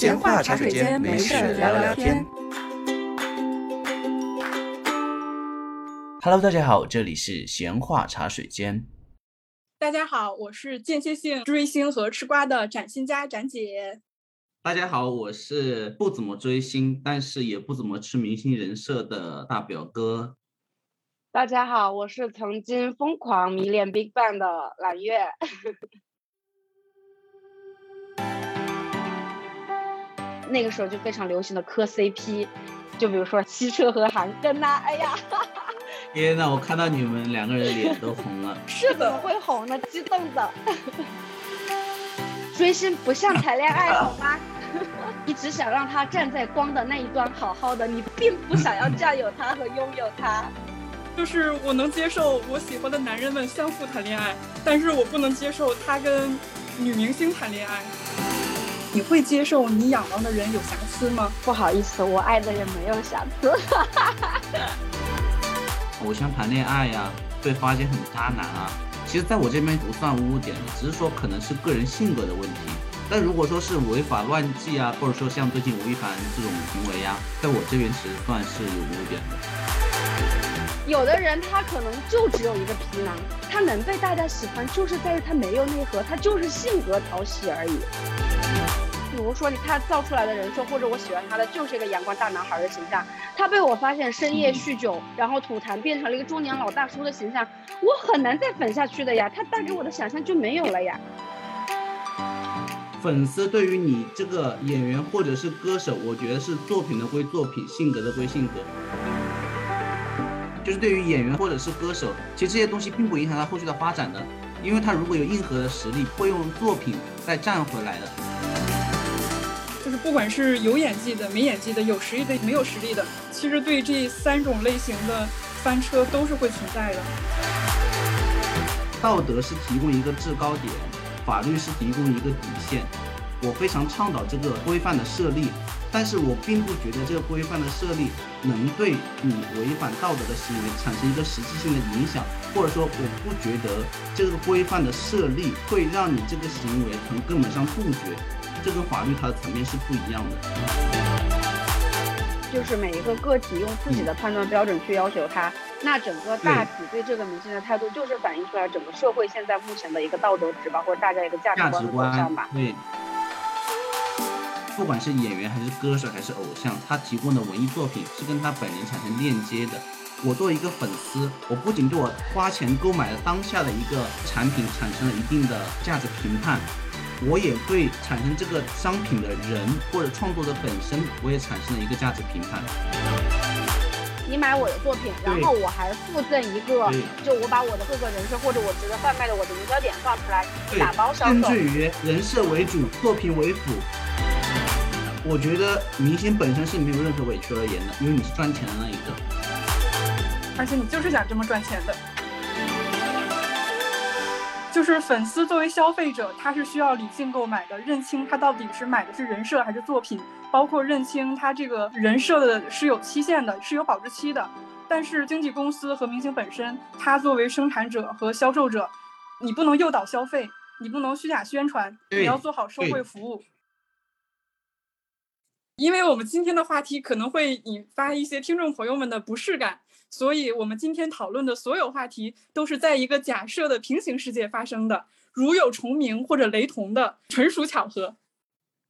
闲话茶水间，没事聊聊天。Hello，大家好，这里是闲话茶水间。大家好，我是间歇性追星和吃瓜的展新家展姐。大家好，我是不怎么追星，但是也不怎么吃明星人设的大表哥。大家好，我是曾经疯狂迷恋 BigBang 的揽月。那个时候就非常流行的磕 CP，就比如说汽车和韩庚呐，哎呀，天呐，我看到你们两个人脸都红了。是的，会红呢，激动的。追星不像谈恋爱，好吗？你只想让他站在光的那一端，好好的，你并不想要占有他和拥有他。就是我能接受我喜欢的男人们相互谈恋爱，但是我不能接受他跟女明星谈恋爱。你会接受你仰望的人有瑕疵吗？不好意思，我爱的人没有瑕疵。偶像谈恋爱呀，被发现很渣男啊，其实在我这边不算污点，只是说可能是个人性格的问题。但如果说是违法乱纪啊，或者说像最近吴亦凡这种行为呀，在我这边其实算是有污点的。有的人他可能就只有一个皮囊，他能被大家喜欢，就是在于他没有内核，他就是性格讨喜而已。比如说，他造出来的人设，或者我喜欢他的就是一个阳光大男孩的形象，他被我发现深夜酗酒，然后吐痰，变成了一个中年老大叔的形象，我很难再粉下去的呀，他带给我的想象就没有了呀。粉丝对于你这个演员或者是歌手，我觉得是作品的归作品，性格的归性格。就是对于演员或者是歌手，其实这些东西并不影响他后续的发展的，因为他如果有硬核的实力，会用作品再站回来的。不管是有演技的、没演技的、有实力的、没有实力的，其实对这三种类型的翻车都是会存在的。道德是提供一个制高点，法律是提供一个底线。我非常倡导这个规范的设立。但是我并不觉得这个规范的设立能对你违反道德的行为产生一个实质性的影响，或者说，我不觉得这个规范的设立会让你这个行为从根本上杜绝。这跟法律它的层面是不一样的。就是每一个个体用自己的判断标准去要求他，那整个大体对这个明星的态度，就是反映出来整个社会现在目前的一个道德值吧，或者大家一个价值观的走向吧。对。不管是演员还是歌手还是偶像，他提供的文艺作品是跟他本人产生链接的。我作为一个粉丝，我不仅对我花钱购买的当下的一个产品产生了一定的价值评判，我也对产生这个商品的人或者创作者本身，我也产生了一个价值评判。你买我的作品，然后我还附赠一个，就我把我的各个人设或者我值得贩卖的我的营销点放出来，打包销售。甚至于人设为主，作品为辅。我觉得明星本身是没有任何委屈而言的，因为你是赚钱的那一个，而且你就是想这么赚钱的。就是粉丝作为消费者，他是需要理性购买的，认清他到底是买的是人设还是作品，包括认清他这个人设的是有期限的，是有保质期的。但是经纪公司和明星本身，他作为生产者和销售者，你不能诱导消费，你不能虚假宣传，你要做好社会服务。因为我们今天的话题可能会引发一些听众朋友们的不适感，所以我们今天讨论的所有话题都是在一个假设的平行世界发生的，如有重名或者雷同的，纯属巧合。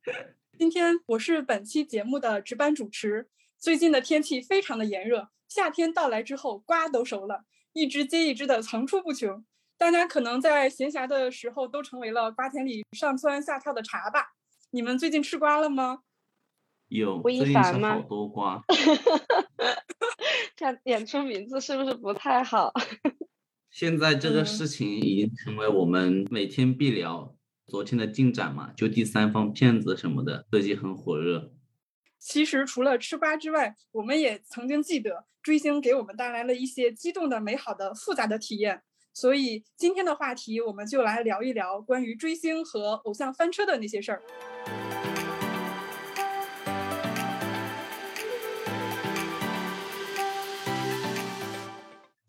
今天我是本期节目的值班主持。最近的天气非常的炎热，夏天到来之后，瓜都熟了，一只接一只的层出不穷。大家可能在闲暇的时候都成为了瓜田里上蹿下跳的茶吧？你们最近吃瓜了吗？有最近是好多瓜，这样点出名字是不是不太好？现在这个事情已经成为我们每天必聊。昨天的进展嘛，就第三方骗子什么的，最近很火热。其实除了吃瓜之外，我们也曾经记得追星给我们带来了一些激动的、美好的、复杂的体验。所以今天的话题，我们就来聊一聊关于追星和偶像翻车的那些事儿。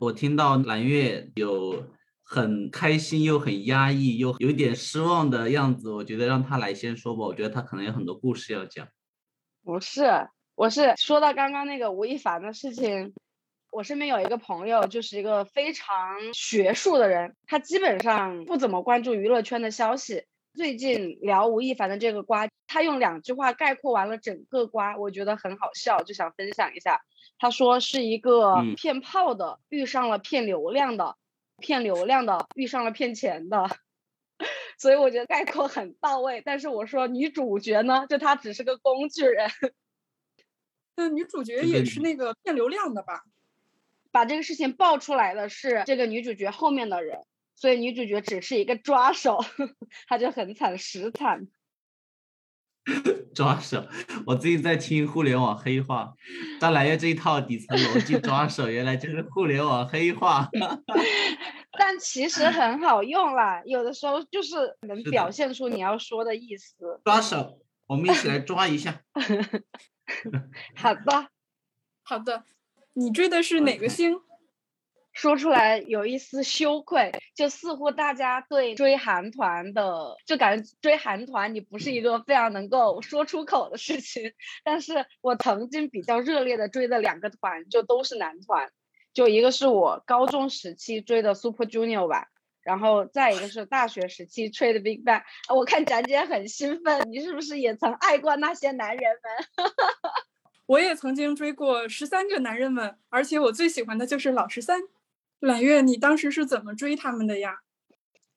我听到蓝月有很开心又很压抑又有点失望的样子，我觉得让他来先说吧，我觉得他可能有很多故事要讲。不是，我是说到刚刚那个吴亦凡的事情，我身边有一个朋友，就是一个非常学术的人，他基本上不怎么关注娱乐圈的消息。最近聊吴亦凡的这个瓜，他用两句话概括完了整个瓜，我觉得很好笑，就想分享一下。他说是一个骗炮的遇上了骗流量的，骗流量的遇上了骗钱的，所以我觉得概括很到位。但是我说女主角呢，就她只是个工具人。那女主角也是那个骗流量的吧？把这个事情爆出来的是这个女主角后面的人。所以女主角只是一个抓手，她就很惨，实惨。抓手，我最近在听互联网黑话，大来月这一套底层逻辑，抓手原来就是互联网黑话。但其实很好用啦，有的时候就是能表现出你要说的意思。抓手，我们一起来抓一下。好的，好的，你追的是哪个星？说出来有一丝羞愧，就似乎大家对追韩团的，就感觉追韩团你不是一个非常能够说出口的事情。但是我曾经比较热烈的追的两个团，就都是男团，就一个是我高中时期追的 Super Junior 吧，然后再一个是大学时期追的 Big Bang。我看展姐很兴奋，你是不是也曾爱过那些男人们？我也曾经追过十三个男人们，而且我最喜欢的就是老十三。揽月，你当时是怎么追他们的呀？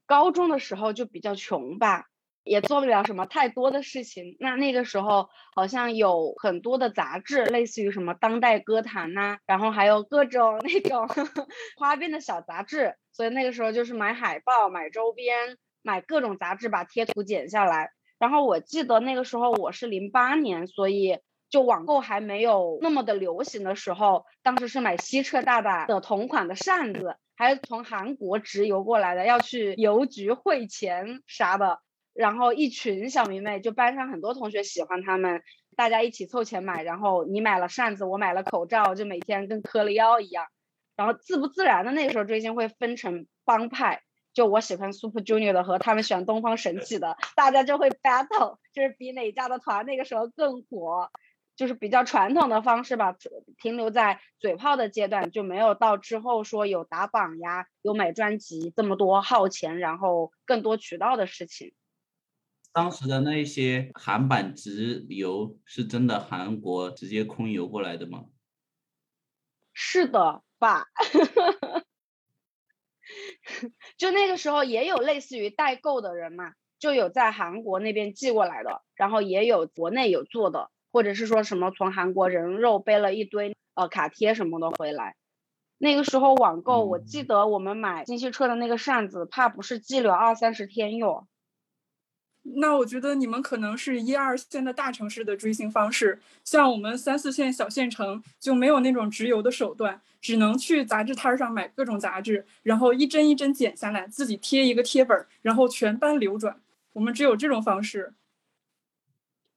高中的时候就比较穷吧，也做不了什么太多的事情。那那个时候好像有很多的杂志，类似于什么《当代歌坛》呐，然后还有各种那种 花边的小杂志。所以那个时候就是买海报、买周边、买各种杂志，把贴图剪下来。然后我记得那个时候我是零八年，所以。就网购还没有那么的流行的时候，当时是买西澈大大的同款的扇子，还是从韩国直邮过来的，要去邮局汇钱啥的。然后一群小迷妹，就班上很多同学喜欢他们，大家一起凑钱买。然后你买了扇子，我买了口罩，就每天跟嗑了药一样。然后自不自然的那个时候追星会分成帮派，就我喜欢 Super Junior 的和他们喜欢东方神起的，大家就会 battle，就是比哪家的团那个时候更火。就是比较传统的方式吧，停留在嘴炮的阶段，就没有到之后说有打榜呀，有买专辑这么多耗钱，然后更多渠道的事情。当时的那些韩版直邮是真的韩国直接空邮过来的吗？是的吧？就那个时候也有类似于代购的人嘛，就有在韩国那边寄过来的，然后也有国内有做的。或者是说什么从韩国人肉背了一堆呃卡贴什么的回来，那个时候网购，我记得我们买金希澈的那个扇子，怕不是寄了二三十天哟。那我觉得你们可能是一二线的大城市的追星方式，像我们三四线小县城就没有那种直邮的手段，只能去杂志摊上买各种杂志，然后一针一针剪下来，自己贴一个贴本，然后全班流转。我们只有这种方式。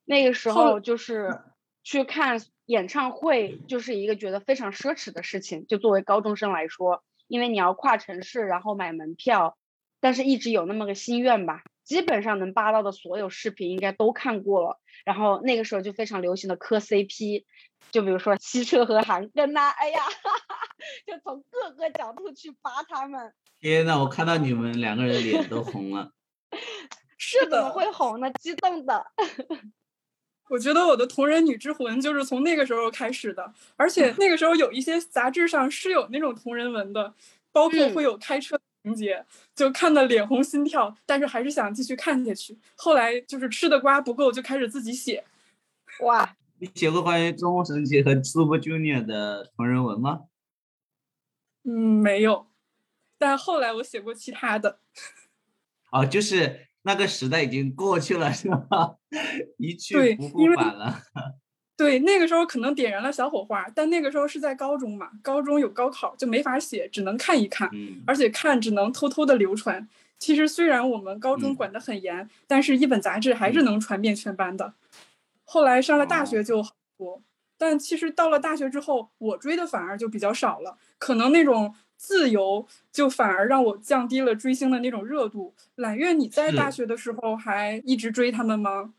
那个时候就是去看演唱会，就是一个觉得非常奢侈的事情。就作为高中生来说，因为你要跨城市，然后买门票，但是一直有那么个心愿吧。基本上能扒到的所有视频应该都看过了。然后那个时候就非常流行的磕 CP，就比如说西澈和韩庚呐，哎呀，就从各个角度去扒他们。天呐，我看到你们两个人脸都红了。是的，怎么会红呢？激动的。我觉得我的同人女之魂就是从那个时候开始的，而且那个时候有一些杂志上是有那种同人文的，包括会有开车情节，就看的脸红心跳，但是还是想继续看下去。后来就是吃的瓜不够，就开始自己写。哇，你写过关于中国神奇和 Super Junior 的同人文吗？嗯，没有，但后来我写过其他的。哦，就是。那个时代已经过去了，是吧？一去不复返了。对，那个时候可能点燃了小火花，但那个时候是在高中嘛，高中有高考就没法写，只能看一看，而且看只能偷偷的流传。其实虽然我们高中管得很严，但是一本杂志还是能传遍全班的。后来上了大学就好多，但其实到了大学之后，我追的反而就比较少了，可能那种自由，就反而让我降低了追星的那种热度。揽月，你在大学的时候还一直追他们吗？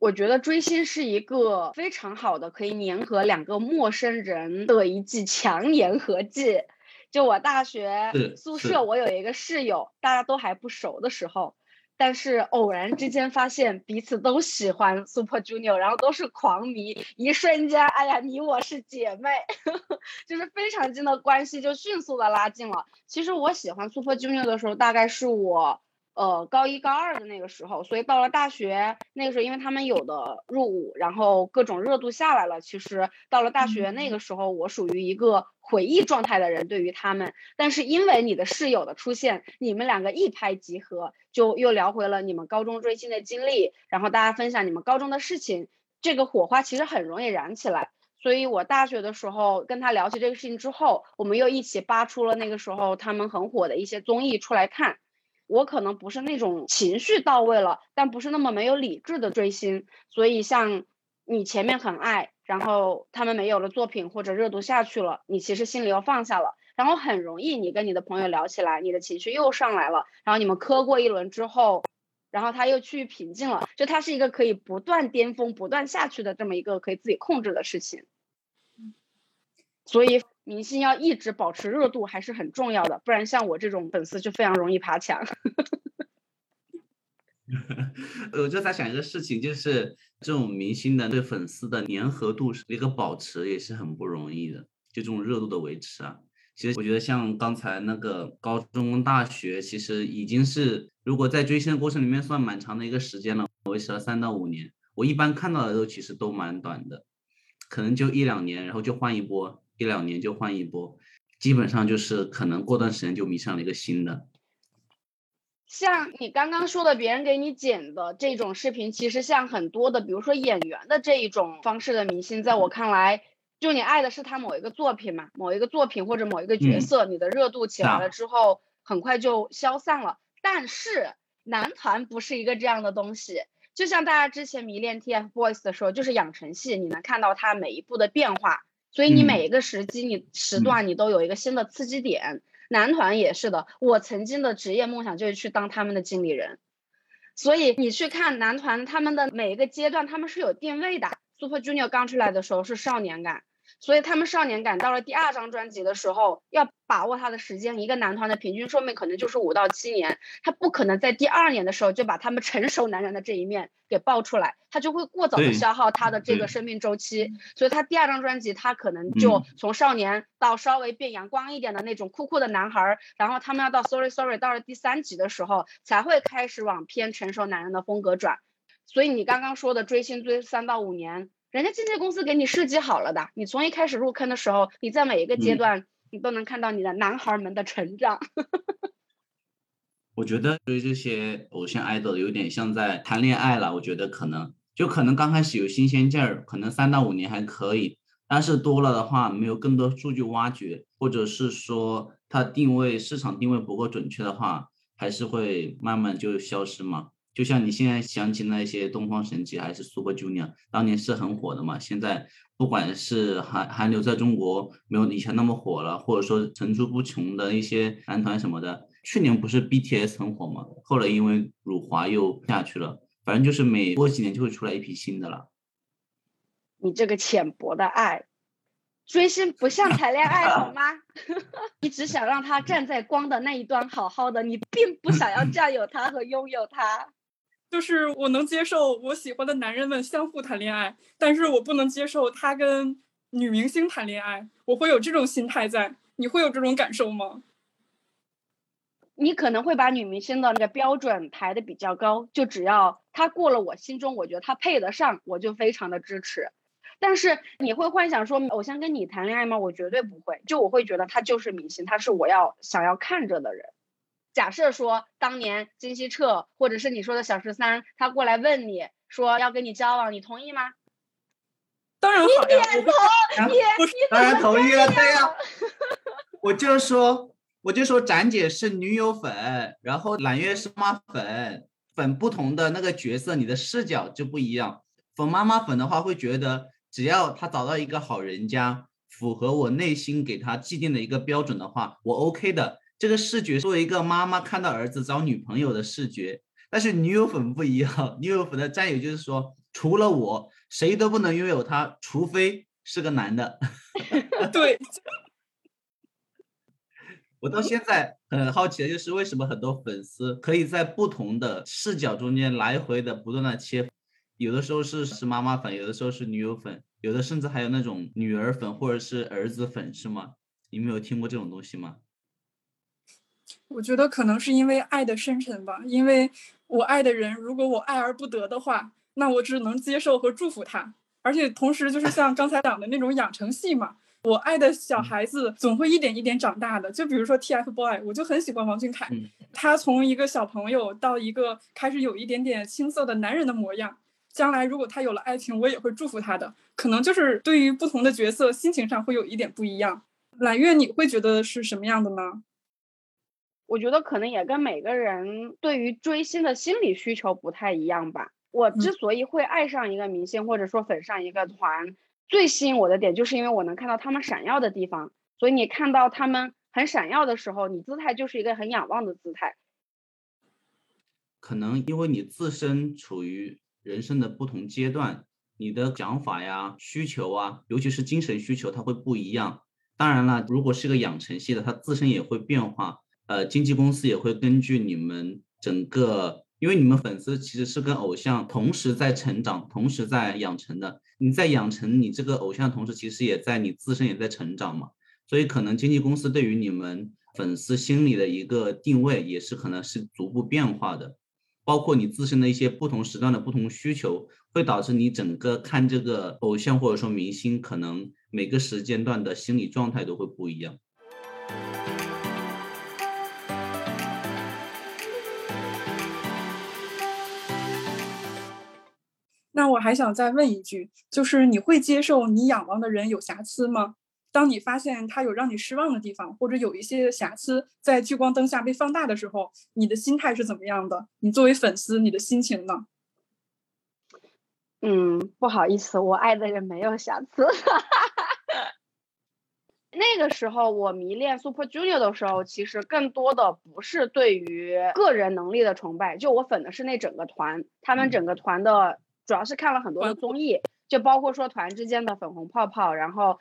我觉得追星是一个非常好的可以粘合两个陌生人的一剂强粘合剂。就我大学宿舍，我有一个室友，大家都还不熟的时候，但是偶然之间发现彼此都喜欢 Super Junior，然后都是狂迷，一瞬间，哎呀，你我是姐妹，就是非常近的关系就迅速的拉近了。其实我喜欢 Super Junior 的时候，大概是我呃高一高二的那个时候，所以到了大学那个时候，因为他们有的入伍，然后各种热度下来了，其实到了大学那个时候，我属于一个回忆状态的人，对于他们。但是因为你的室友的出现，你们两个一拍即合，就又聊回了你们高中追星的经历，然后大家分享你们高中的事情，这个火花其实很容易燃起来。所以我大学的时候跟他聊起这个事情之后，我们又一起扒出了那个时候他们很火的一些综艺出来看。我可能不是那种情绪到位了，但不是那么没有理智的追星，所以像你前面很爱，然后他们没有了作品或者热度下去了，你其实心里又放下了，然后很容易你跟你的朋友聊起来，你的情绪又上来了，然后你们磕过一轮之后，然后他又趋于平静了，就它是一个可以不断巅峰、不断下去的这么一个可以自己控制的事情。所以明星要一直保持热度还是很重要的，不然像我这种粉丝就非常容易爬墙。呃我就在想一个事情，就是这种明星的对粉丝的粘合度一个保持也是很不容易的，就这种热度的维持啊。其实我觉得像刚才那个高中、大学，其实已经是如果在追星的过程里面算蛮长的一个时间了，维持了三到五年。我一般看到的都其实都蛮短的，可能就一两年，然后就换一波，一两年就换一波，基本上就是可能过段时间就迷上了一个新的。像你刚刚说的，别人给你剪的这种视频，其实像很多的，比如说演员的这一种方式的明星，在我看来，就你爱的是他某一个作品嘛，某一个作品或者某一个角色，你的热度起来了之后，很快就消散了。但是男团不是一个这样的东西，就像大家之前迷恋 TFBOYS 的时候，就是养成系，你能看到他每一步的变化，所以你每一个时机、你时段，你都有一个新的刺激点。男团也是的，我曾经的职业梦想就是去当他们的经理人，所以你去看男团他们的每一个阶段，他们是有定位的。Super Junior 刚出来的时候是少年感。所以他们少年感到了第二张专辑的时候，要把握他的时间。一个男团的平均寿命可能就是五到七年，他不可能在第二年的时候就把他们成熟男人的这一面给爆出来，他就会过早的消耗他的这个生命周期。所以他第二张专辑，他可能就从少年到稍微变阳光一点的那种酷酷的男孩，然后他们要到 Sorry Sorry 到了第三集的时候，才会开始往偏成熟男人的风格转。所以你刚刚说的追星追三到五年。人家经纪公司给你设计好了的，你从一开始入坑的时候，你在每一个阶段，你都能看到你的男孩们的成长。我觉得追这些偶像 idol 有点像在谈恋爱了。我觉得可能就可能刚开始有新鲜劲儿，可能三到五年还可以，但是多了的话，没有更多数据挖掘，或者是说它定位市场定位不够准确的话，还是会慢慢就消失嘛。就像你现在想起那些东方神起还是 Super Junior，当年是很火的嘛。现在不管是韩韩流在中国没有以前那么火了，或者说层出不穷的一些男团什么的。去年不是 BTS 很火吗？后来因为辱华又下去了。反正就是每过几年就会出来一批新的了。你这个浅薄的爱，追星不像谈恋爱好吗？你只想让他站在光的那一端好好的，你并不想要占有他和拥有他。就是我能接受我喜欢的男人们相互谈恋爱，但是我不能接受他跟女明星谈恋爱，我会有这种心态在。你会有这种感受吗？你可能会把女明星的那个标准排的比较高，就只要她过了我心中，我觉得她配得上，我就非常的支持。但是你会幻想说偶像跟你谈恋爱吗？我绝对不会，就我会觉得他就是明星，他是我要想要看着的人。假设说当年金希澈或者是你说的小十三，他过来问你说要跟你交往，你同意吗？当然好呀，点头，你当然同意了，对呀。我就说，我就说，展姐是女友粉，然后揽月是妈粉，粉不同的那个角色，你的视角就不一样。粉妈妈粉的话，会觉得只要他找到一个好人家，符合我内心给他既定的一个标准的话，我 OK 的。这个视觉作为一个妈妈看到儿子找女朋友的视觉，但是女友粉不一样，女友粉的占有就是说，除了我，谁都不能拥有他，除非是个男的。对。我到现在很好奇的就是，为什么很多粉丝可以在不同的视角中间来回的不断的切，有的时候是是妈妈粉，有的时候是女友粉，有的甚至还有那种女儿粉或者是儿子粉，是吗？你们有听过这种东西吗？我觉得可能是因为爱的深沉吧，因为我爱的人，如果我爱而不得的话，那我只能接受和祝福他，而且同时就是像刚才讲的那种养成系嘛。我爱的小孩子总会一点一点长大的，就比如说 TFBOY，我就很喜欢王俊凯，他从一个小朋友到一个开始有一点点青涩的男人的模样。将来如果他有了爱情，我也会祝福他的。可能就是对于不同的角色，心情上会有一点不一样。揽月，你会觉得是什么样的呢？我觉得可能也跟每个人对于追星的心理需求不太一样吧。我之所以会爱上一个明星，或者说粉上一个团。最吸引我的点，就是因为我能看到他们闪耀的地方，所以你看到他们很闪耀的时候，你姿态就是一个很仰望的姿态。可能因为你自身处于人生的不同阶段，你的想法呀、需求啊，尤其是精神需求，它会不一样。当然了，如果是个养成系的，它自身也会变化。呃，经纪公司也会根据你们整个。因为你们粉丝其实是跟偶像同时在成长，同时在养成的。你在养成你这个偶像的同时，其实也在你自身也在成长嘛。所以可能经纪公司对于你们粉丝心里的一个定位，也是可能是逐步变化的。包括你自身的一些不同时段的不同需求，会导致你整个看这个偶像或者说明星，可能每个时间段的心理状态都会不一样。那我还想再问一句，就是你会接受你仰望的人有瑕疵吗？当你发现他有让你失望的地方，或者有一些瑕疵在聚光灯下被放大的时候，你的心态是怎么样的？你作为粉丝，你的心情呢？嗯，不好意思，我爱的人没有瑕疵。那个时候我迷恋 Super Junior 的时候，其实更多的不是对于个人能力的崇拜，就我粉的是那整个团，他们整个团的。主要是看了很多的综艺，就包括说团之间的粉红泡泡，然后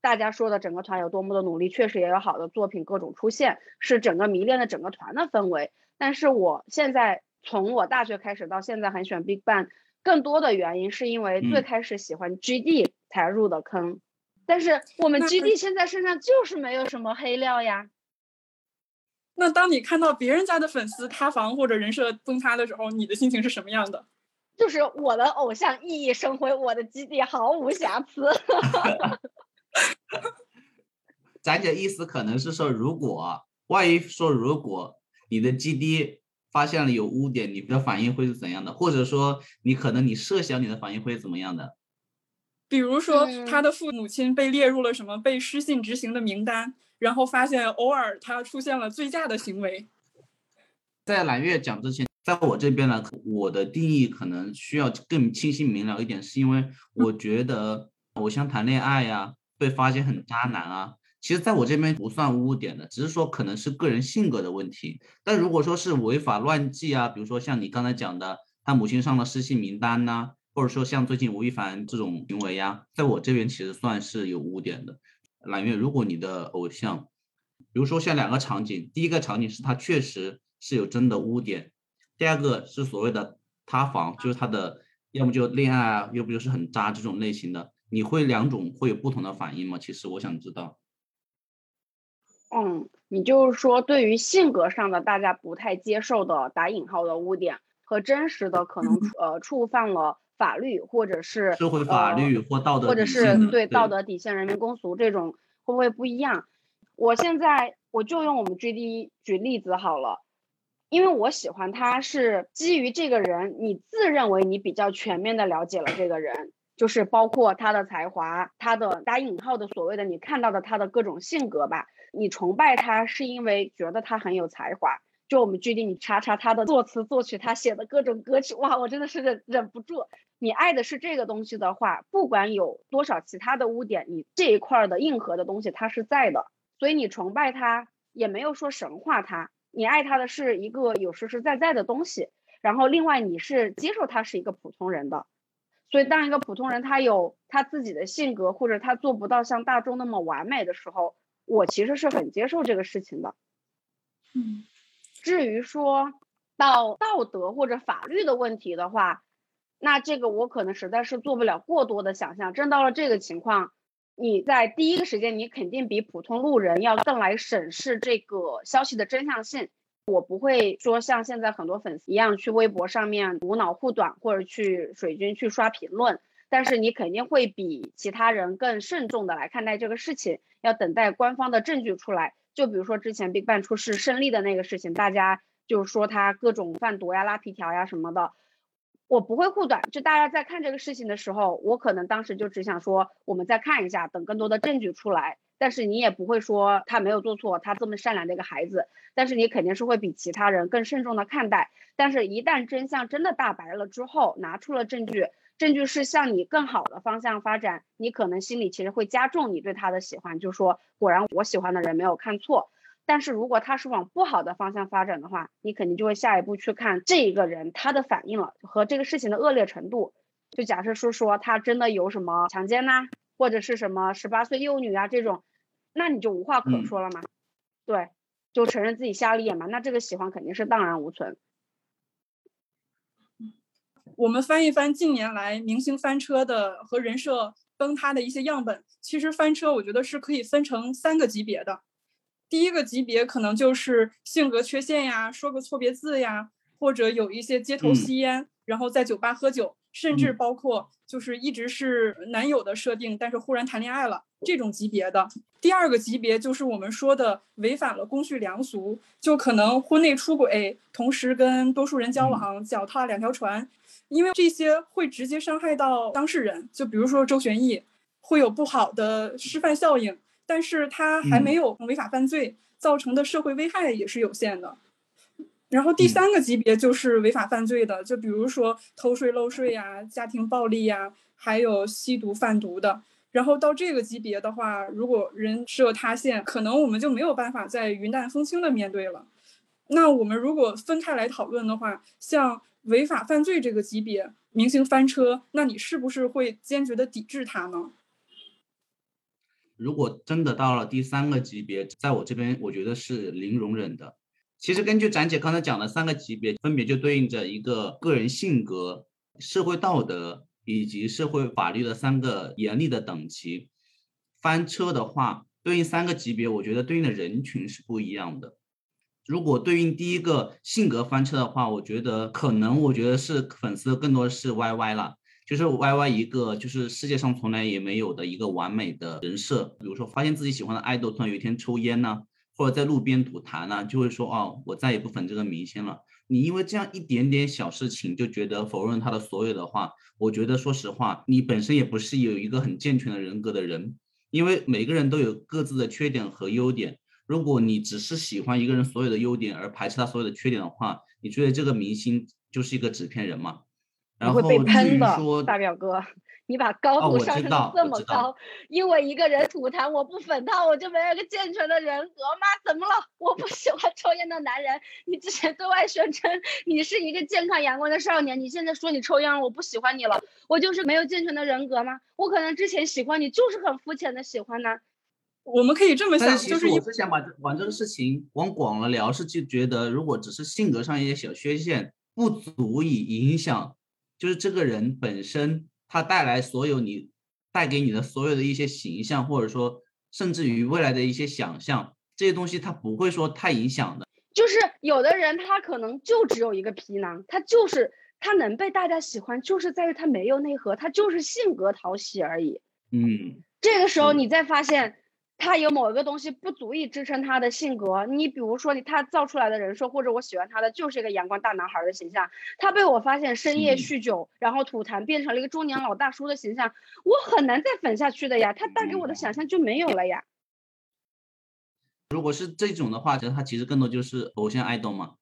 大家说的整个团有多么的努力，确实也有好的作品各种出现，是整个迷恋的整个团的氛围。但是我现在从我大学开始到现在很喜欢 BigBang，更多的原因是因为最开始喜欢 GD 才入的坑，但是我们 GD 现在身上就是没有什么黑料呀。那当你看到别人家的粉丝塌房或者人设崩塌的时候，你的心情是什么样的？就是我的偶像熠熠生辉，我的基地毫无瑕疵。咱姐意思可能是说，如果万一说如果你的基地发现了有污点，你的反应会是怎样的？或者说你可能你设想你的反应会怎么样的？比如说他的父母亲被列入了什么被失信执行的名单，然后发现偶尔他出现了醉驾的行为。在揽月讲之前。在我这边呢，我的定义可能需要更清晰明了一点，是因为我觉得偶像谈恋爱呀，被发现很渣男啊，其实在我这边不算污点的，只是说可能是个人性格的问题。但如果说是违法乱纪啊，比如说像你刚才讲的，他母亲上了失信名单呐，或者说像最近吴亦凡这种行为呀，在我这边其实算是有污点的。揽月，如果你的偶像，比如说像两个场景，第一个场景是他确实是有真的污点。第二个是所谓的塌房，就是他的要么就恋爱啊，要不就是很渣这种类型的，你会两种会有不同的反应吗？其实我想知道。嗯，你就是说对于性格上的大家不太接受的打引号的污点和真实的可能 呃触犯了法律或者是社会法律或道德或者是对道德底线、人民公俗这种会不会不一样？我现在我就用我们 GD 举例子好了。因为我喜欢他，是基于这个人，你自认为你比较全面的了解了这个人，就是包括他的才华，他的打引号的所谓的你看到的他的各种性格吧。你崇拜他是因为觉得他很有才华，就我们决定你查查他的作词作曲，他写的各种歌曲，哇，我真的是忍忍不住。你爱的是这个东西的话，不管有多少其他的污点，你这一块的硬核的东西它是在的，所以你崇拜他也没有说神化他，你爱他的是一个有实实在在的东西。然后另外你是接受他是一个普通人的，所以当一个普通人他有他自己的性格，或者他做不到像大众那么完美的时候，我其实是很接受这个事情的。嗯。至于说到道德或者法律的问题的话，那这个我可能实在是做不了过多的想象。真到了这个情况，你在第一个时间，你肯定比普通路人要更来审视这个消息的真相性。我不会说像现在很多粉丝一样去微博上面无脑护短，或者去水军去刷评论，但是你肯定会比其他人更慎重的来看待这个事情，要等待官方的证据出来。就比如说之前 BigBang 出事胜利的那个事情，大家就说他各种贩毒呀、拉皮条呀什么的，我不会护短。就大家在看这个事情的时候，我可能当时就只想说，我们再看一下，等更多的证据出来。但是你也不会说他没有做错，他这么善良的一个孩子，但是你肯定是会比其他人更慎重的看待。但是，一旦真相真的大白了之后，拿出了证据。证据是向你更好的方向发展，你可能心里其实会加重你对他的喜欢，就说果然我喜欢的人没有看错。但是如果他是往不好的方向发展的话，你肯定就会下一步去看这一个人他的反应了和这个事情的恶劣程度。就假设是说他真的有什么强奸呐，或者是什么十八岁幼女啊这种，那你就无话可说了嘛？对，就承认自己瞎了眼嘛？那这个喜欢肯定是荡然无存。我们翻一翻近年来明星翻车的和人设崩塌的一些样本，其实翻车我觉得是可以分成三个级别的。第一个级别可能就是性格缺陷呀，说个错别字呀，或者有一些街头吸烟，然后在酒吧喝酒，甚至包括就是一直是男友的设定，但是忽然谈恋爱了这种级别的。第二个级别就是我们说的违反了公序良俗，就可能婚内出轨，同时跟多数人交往，脚踏两条船。因为这些会直接伤害到当事人，就比如说周旋义，会有不好的示范效应，但是他还没有违法犯罪，造成的社会危害也是有限的。然后第三个级别就是违法犯罪的，就比如说偷税漏税呀、家庭暴力呀，还有吸毒贩毒的。然后到这个级别的话，如果人设塌陷，可能我们就没有办法再云淡风轻的面对了。那我们如果分开来讨论的话，像。违法犯罪这个级别，明星翻车，那你是不是会坚决的抵制他呢？如果真的到了第三个级别，在我这边，我觉得是零容忍的。其实根据展姐刚才讲的三个级别，分别就对应着一个个人性格、社会道德以及社会法律的三个严厉的等级。翻车的话，对应三个级别，我觉得对应的人群是不一样的。如果对应第一个性格翻车的话，我觉得可能，我觉得是粉丝更多是 Y Y 了，就是 Y Y 一个就是世界上从来也没有的一个完美的人设。比如说发现自己喜欢的爱豆突然有一天抽烟呢，或者在路边吐痰呢，就会说哦，我再也不粉这个明星了。你因为这样一点点小事情就觉得否认他的所有的话，我觉得说实话，你本身也不是有一个很健全的人格的人，因为每个人都有各自的缺点和优点。如果你只是喜欢一个人所有的优点而排斥他所有的缺点的话，你觉得这个明星就是一个纸片人吗？然后被喷的说大表哥，你把高度上升到这么高，因为一个人吐痰我不粉他，我就没有一个健全的人格吗？怎么了？我不喜欢抽烟的男人。你之前对外宣称你是一个健康阳光的少年，你现在说你抽烟了，我不喜欢你了，我就是没有健全的人格吗？我可能之前喜欢你就是很肤浅的喜欢呢。我们可以这么想，就是我是想把把这个事情往广了聊，是就觉得如果只是性格上一些小缺陷，不足以影响，就是这个人本身他带来所有你带给你的所有的一些形象，或者说甚至于未来的一些想象，这些东西他不会说太影响的。就是有的人他可能就只有一个皮囊，他就是他能被大家喜欢，就是在于他没有内核，他就是性格讨喜而已。嗯，这个时候你再发现。他有某一个东西不足以支撑他的性格，你比如说你他造出来的人设，或者我喜欢他的就是一个阳光大男孩的形象，他被我发现深夜酗酒，然后吐痰变成了一个中年老大叔的形象，我很难再粉下去的呀，他带给我的想象就没有了呀。如果是这种的话，其实他其实更多就是偶像爱豆嘛，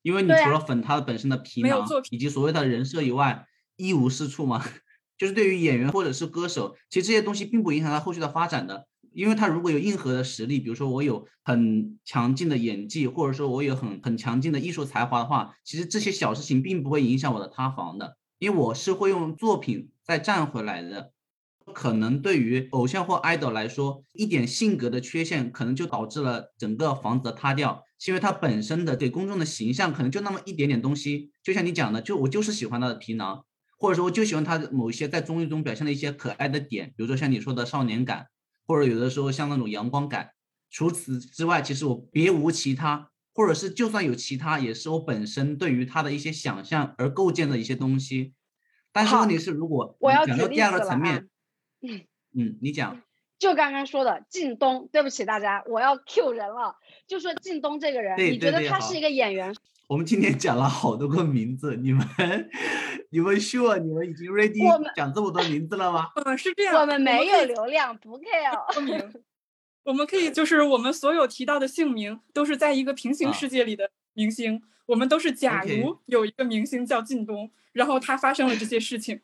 因为你除了粉他的本身的皮囊以及所谓的人设以外，一无是处嘛。就是对于演员或者是歌手，其实这些东西并不影响他后续的发展的，因为他如果有硬核的实力，比如说我有很强劲的演技，或者说我有很很强劲的艺术才华的话，其实这些小事情并不会影响我的塌房的，因为我是会用作品再站回来的。可能对于偶像或 idol 来说，一点性格的缺陷可能就导致了整个房子的塌掉，是因为他本身的给公众的形象可能就那么一点点东西。就像你讲的，就我就是喜欢他的皮囊，或者说我就喜欢他的某一些在综艺中表现的一些可爱的点，比如说像你说的少年感，或者有的时候像那种阳光感。除此之外，其实我别无其他，或者是就算有其他，也是我本身对于他的一些想象而构建的一些东西。但是问题是，如果我要举你讲到第二个层面，嗯，你讲。就刚刚说的靳东，对不起大家，我要 Q 人了。就说靳东这个人，你觉得他是一个演员？我们今天讲了好多个名字，你们你们 sure 你们已经 ready 讲这么多名字了吗？嗯，是这样。我们没有流量，不 care。说明，我们可以就是我们所有提到的姓名都是在一个平行啊世界里的明星，我们都是假如有一个明星叫靳东，然后他发生了这些事情。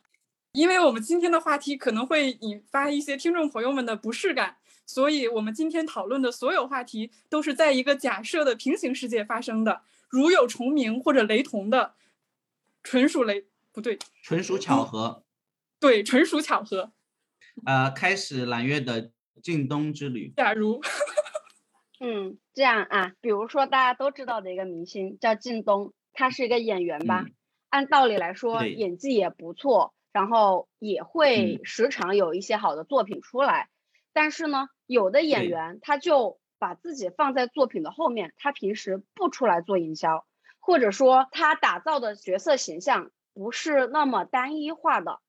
因为我们今天的话题可能会引发一些听众朋友们的不适感，所以我们今天讨论的所有话题都是在一个假设的平行世界发生的。如有重名或者雷同的，纯属雷不对，纯属巧合。对，纯属巧合。呃，开始揽月的靳东之旅。假如嗯，这样啊，比如说大家都知道的一个明星叫靳东，他是一个演员吧？嗯按道理来说，演技也不错，然后也会嗯时常有一些好的作品出来。但是呢，有的演员他就把自己放在作品的后面，他平时不出来做营销，或者说他打造的角色形象不是那么单一化的。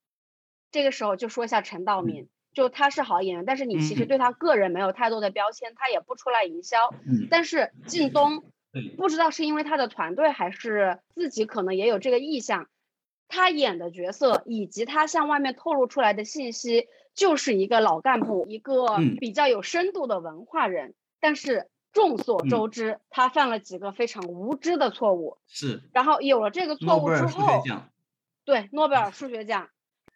这个时候就说一下陈道嗯明，就他是好演员，但是你其实嗯对他个人没有太多的标签，他也不出来营销。嗯，但是靳东，不知道是因为他的团队还是自己可能也有这个意向，他演的角色以及他向外面透露出来的信息，就是一个老干部，一个嗯比较有深度的文化人。但是众所周知，他犯了几个非常无知的错误。是然后有了这个错误之后，对诺贝尔数学奖，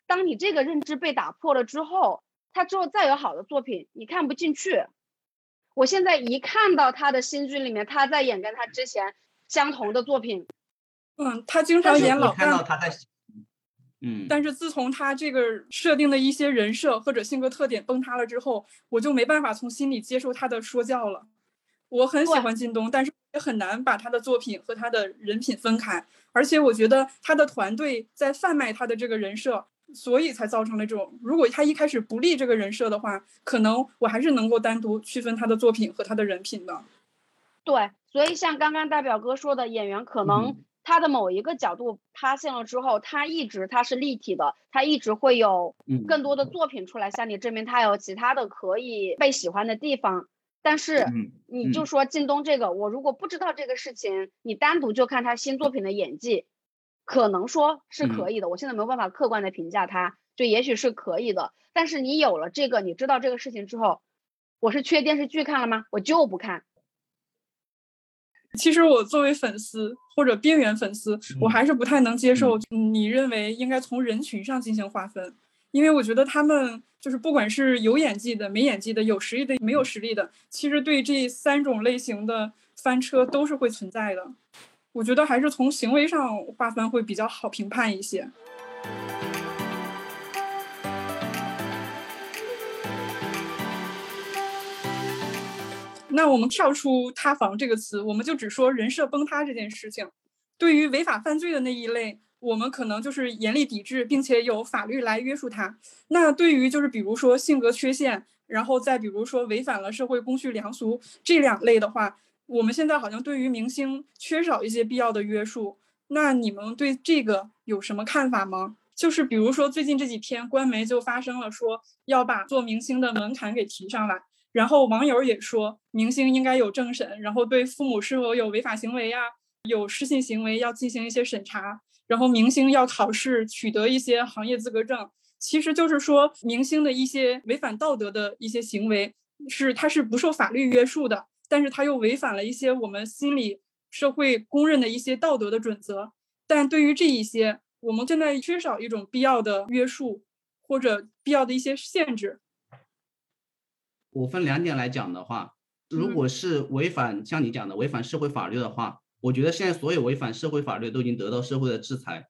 当你这个认知被打破了之后，他之后再有好的作品，你看不进去。我现在一看到他的新剧里面，他在演跟他之前相同的作品，嗯，他经常演老干部。看到他在，嗯，但是自从他这个设定的一些人设或者性格特点崩塌了之后，我就没办法从心里接受他的说教了。我很喜欢靳东，但是也很难把他的作品和他的人品分开。而且我觉得他的团队在贩卖他的这个人设，所以才造成了这种。如果他一开始不立这个人设的话，可能我还是能够单独区分他的作品和他的人品的。对，所以像刚刚大表哥说的，演员可能嗯他的某一个角度塌陷了之后，他一直他是立体的，他一直会有嗯更多的作品出来向你证明他有其他的可以被喜欢的地方。但是你就说靳东这个，我如果不知道这个事情，你单独就看他新作品的演技，可能说是可嗯以的。我现在没有办法客观的评价他，就也许是可以的。但是你有了这个，你知道这个事情之后，我是缺电视剧看了吗？我就不看。其实我作为粉丝或者边缘粉丝，我嗯还是不太能接受你认为应该从人群上进行划分，因为我觉得他们就是不管是有演技的、没演技的、有实力的、没有实力的，其实对这三种类型的翻车都是会存在的。我觉得还是从行为上划分会比较好评判一些。那我们跳出“塌房”这个词，我们就只说人设崩塌这件事情。对于违法犯罪的那一类，我们可能就是严厉抵制，并且有法律来约束他。那对于就是比如说性格缺陷，然后再比如说违反了社会公序良俗这两类的话，我们现在好像对于明星缺少一些必要的约束。那你们对这个有什么看法吗？就是比如说最近这几天，官媒就发生了说要把做明星的门槛给提上来。然后网友也说，明星应该有政审，然后对父母是否有违法行为呀、有失信行为要进行一些审查，然后明星要考试取得一些行业资格证。其实就是说，明星的一些违反道德的一些行为是他是不受法律约束的。但是他又违反了一些我们心理社会公认的一些道德的准则。但对于这一些，我们现在缺少一种必要的约束或者必要的一些限制。我分两点来讲的话，如果是违反像你讲的违反社会法律的话，我觉得现在所有违反社会法律都已经得到社会的制裁。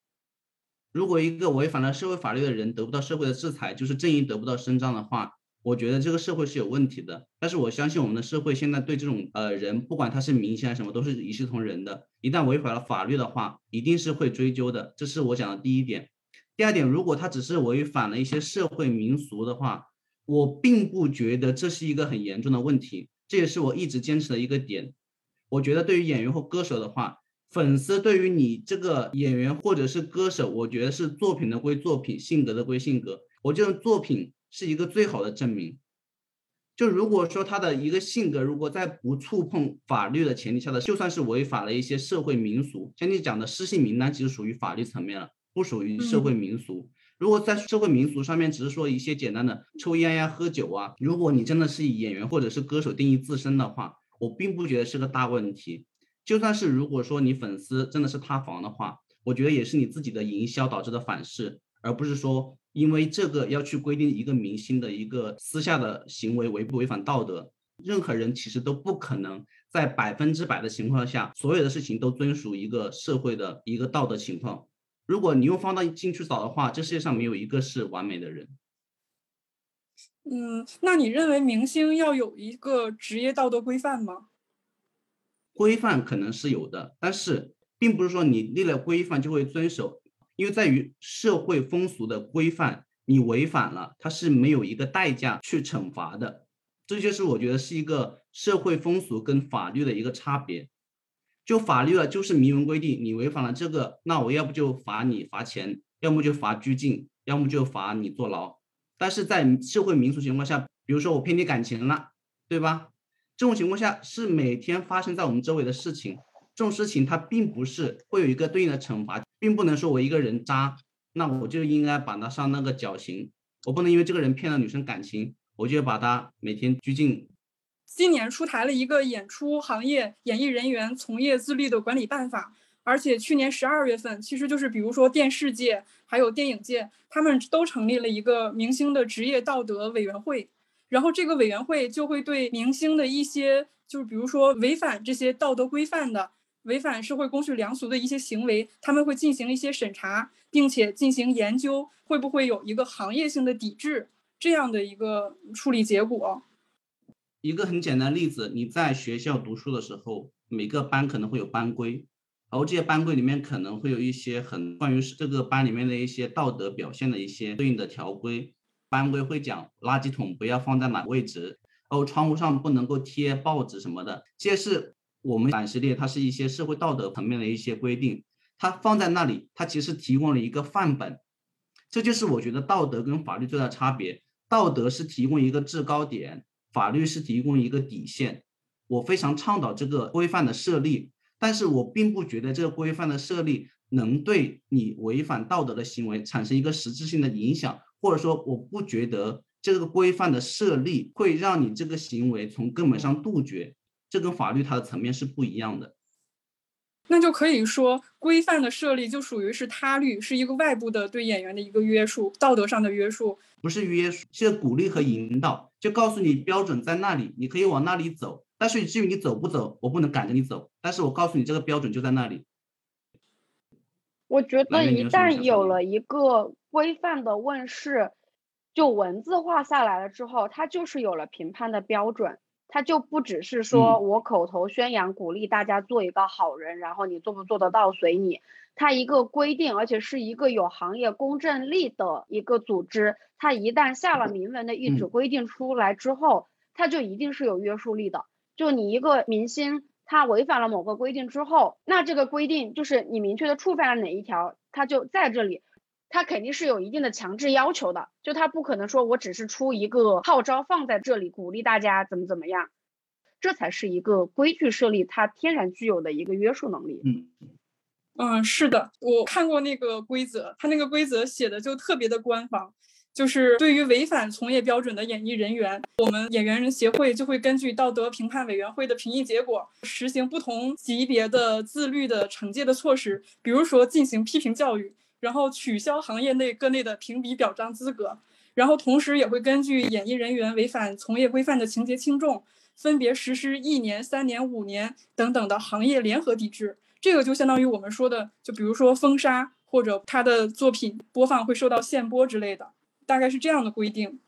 如果一个违反了社会法律的人得不到社会的制裁，就是正义得不到伸张的话，我觉得这个社会是有问题的。但是我相信我们的社会现在对这种呃人，不管他是明星还是什么，都是一视同仁的。一旦违反了法律的话，一定是会追究的。这是我讲的第一点。第二点，如果他只是违反了一些社会民俗的话，我并不觉得这是一个很严重的问题，这也是我一直坚持的一个点。我觉得对于演员或歌手的话，粉丝对于你这个演员或者是歌手，我觉得是作品的归作品，性格的归性格。我觉得作品是一个最好的证明。就如果说他的一个性格，如果在不触碰法律的前提下的，就算是违反了一些社会民俗，像你讲的失信名单，其实属于法律层面了，不属于社会民俗。如果在社会民俗上面只是说一些简单的抽烟呀、喝酒啊，如果你真的是以演员或者是歌手定义自身的话，我并不觉得是个大问题。就算是如果说你粉丝真的是塌房的话，我觉得也是你自己的营销导致的反噬，而不是说因为这个要去规定一个明星的一个私下的行为违不违反道德。任何人其实都不可能在百分之百的情况下，所有的事情都遵守一个社会的一个道德情况。如果你用放大镜去找的话，这世界上没有一个是完美的人。嗯，那你认为明星要有一个职业道德规范吗？规范可能是有的，但是并不是说你立了规范就会遵守，因为在于社会风俗的规范，你违反了，它是没有一个代价去惩罚的。这就是我觉得是一个社会风俗跟法律的一个差别。就法律了，就是明文规定，你违反了这个，那我要不就罚你罚钱，要么就罚拘禁，要么就罚你坐牢。但是在社会民俗情况下，比如说我骗你感情了，对吧？这种情况下是每天发生在我们周围的事情，这种事情它并不是会有一个对应的惩罚，并不能说我一个人渣，那我就应该把他上那个绞刑，我不能因为这个人骗了女生感情，我就要把他每天拘禁。今年出台了一个演出行业演艺人员从业自律的管理办法，而且去年十二月份，其实就是比如说电视界还有电影界，他们都成立了一个明星的职业道德委员会，然后这个委员会就会对明星的一些，就是比如说违反这些道德规范的、违反社会公序良俗的一些行为，他们会进行一些审查，并且进行研究，会不会有一个行业性的抵制这样的一个处理结果。一个很简单的例子，你在学校读书的时候，每个班可能会有班规，然后这些班规里面可能会有一些很关于这个班里面的一些道德表现的一些对应的条规。班规会讲垃圾桶不要放在哪个位置，然后窗户上不能够贴报纸什么的，这些是我们版系列，它是一些社会道德层面的一些规定，它放在那里，它其实提供了一个范本。这就是我觉得道德跟法律最大的差别，道德是提供一个制高点。法律是提供一个底线，我非常倡导这个规范的设立，但是我并不觉得这个规范的设立能对你违反道德的行为产生一个实质性的影响，或者说我不觉得这个规范的设立会让你这个行为从根本上杜绝，这跟法律它的层面是不一样的。那就可以说，规范的设立就属于是他律，是一个外部的对演员的一个约束，道德上的约束，不是约束，是鼓励和引导，就告诉你标准在那里，你可以往那里走。但是至于你走不走，我不能赶着你走，但是我告诉你这个标准就在那里。我觉得一旦有了一个规范的问世，就文字化下来了之后，它就是有了评判的标准。他就不只是说我口头宣扬鼓励大家做一个好人，然后你做不做得到随你。他一个规定，而且是一个有行业公正力的一个组织，他一旦下了明文的一纸规定出来之后，他就一定是有约束力的。就你一个明星，他违反了某个规定之后，那这个规定就是你明确的触犯了哪一条，他就在这里。他肯定是有一定的强制要求的，就他不可能说我只是出一个号召放在这里鼓励大家怎么怎么样，这才是一个规矩设立它天然具有的一个约束能力。嗯嗯，是的，我看过那个规则，他那个规则写的就特别的官方，就是对于违反从业标准的演艺人员，我们演员人协会就会根据道德评判委员会的评议结果，实行不同级别的自律的惩戒的措施，比如说进行批评教育，然后取消行业内各类的评比表彰资格，然后同时也会根据演艺人员违反从业规范的情节轻重，分别实施一年、三年、五年等等的行业联合抵制。这个就相当于我们说的，就比如说封杀或者他的作品播放会受到限播之类的。大概是这样的规定，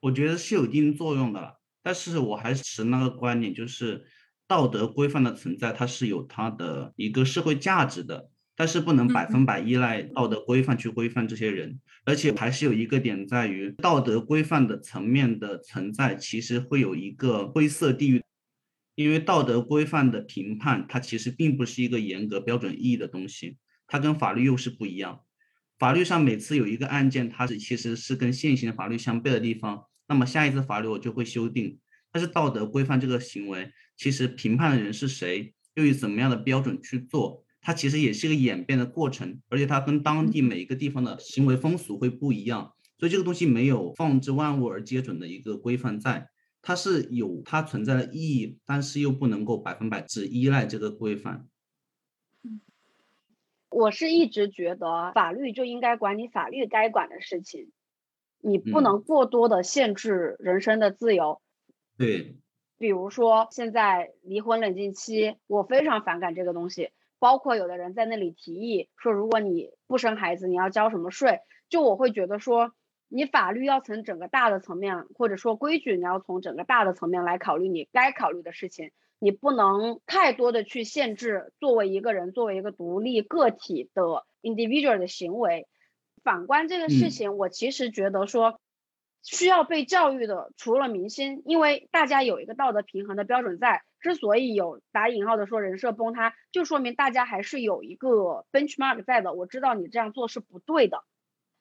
我觉得是有一定作用的，但是我还是持那个观点，就是道德规范的存在，它是有它的一个社会价值的，但是不能百分百依赖道德规范去规范这些人，而且还是有一个点在于，道德规范的层面的存在，其实会有一个灰色地域，因为道德规范的评判，它其实并不是一个严格标准意义的东西，它跟法律又是不一样。法律上每次有一个案件，它是其实是跟现行的法律相悖的地方，那么下一次法律我就会修订。但是道德规范这个行为，其实评判的人是谁，又以怎么样的标准去做，它其实也是一个演变的过程，而且它跟当地每一个地方的行为风俗会不一样，所以这个东西没有放之万物而皆准的一个规范在，它是有它存在的意义，但是又不能够百分百只依赖这个规范。我是一直觉得法律就应该管你法律该管的事情，你不能过多的限制人身的自由。对，比如说现在离婚冷静期，我非常反感这个东西。包括有的人在那里提议说，如果你不生孩子，你要交什么税？就我会觉得说，你法律要从整个大的层面，或者说规矩，你要从整个大的层面来考虑你该考虑的事情。你不能太多的去限制作为一个人、作为一个独立个体的 individual 的行为。反观这个事情，我其实觉得说，需要被教育的除了明星，因为大家有一个道德平衡的标准在。之所以有打引号的说人设崩塌，就说明大家还是有一个 benchmark 在的。我知道你这样做是不对的。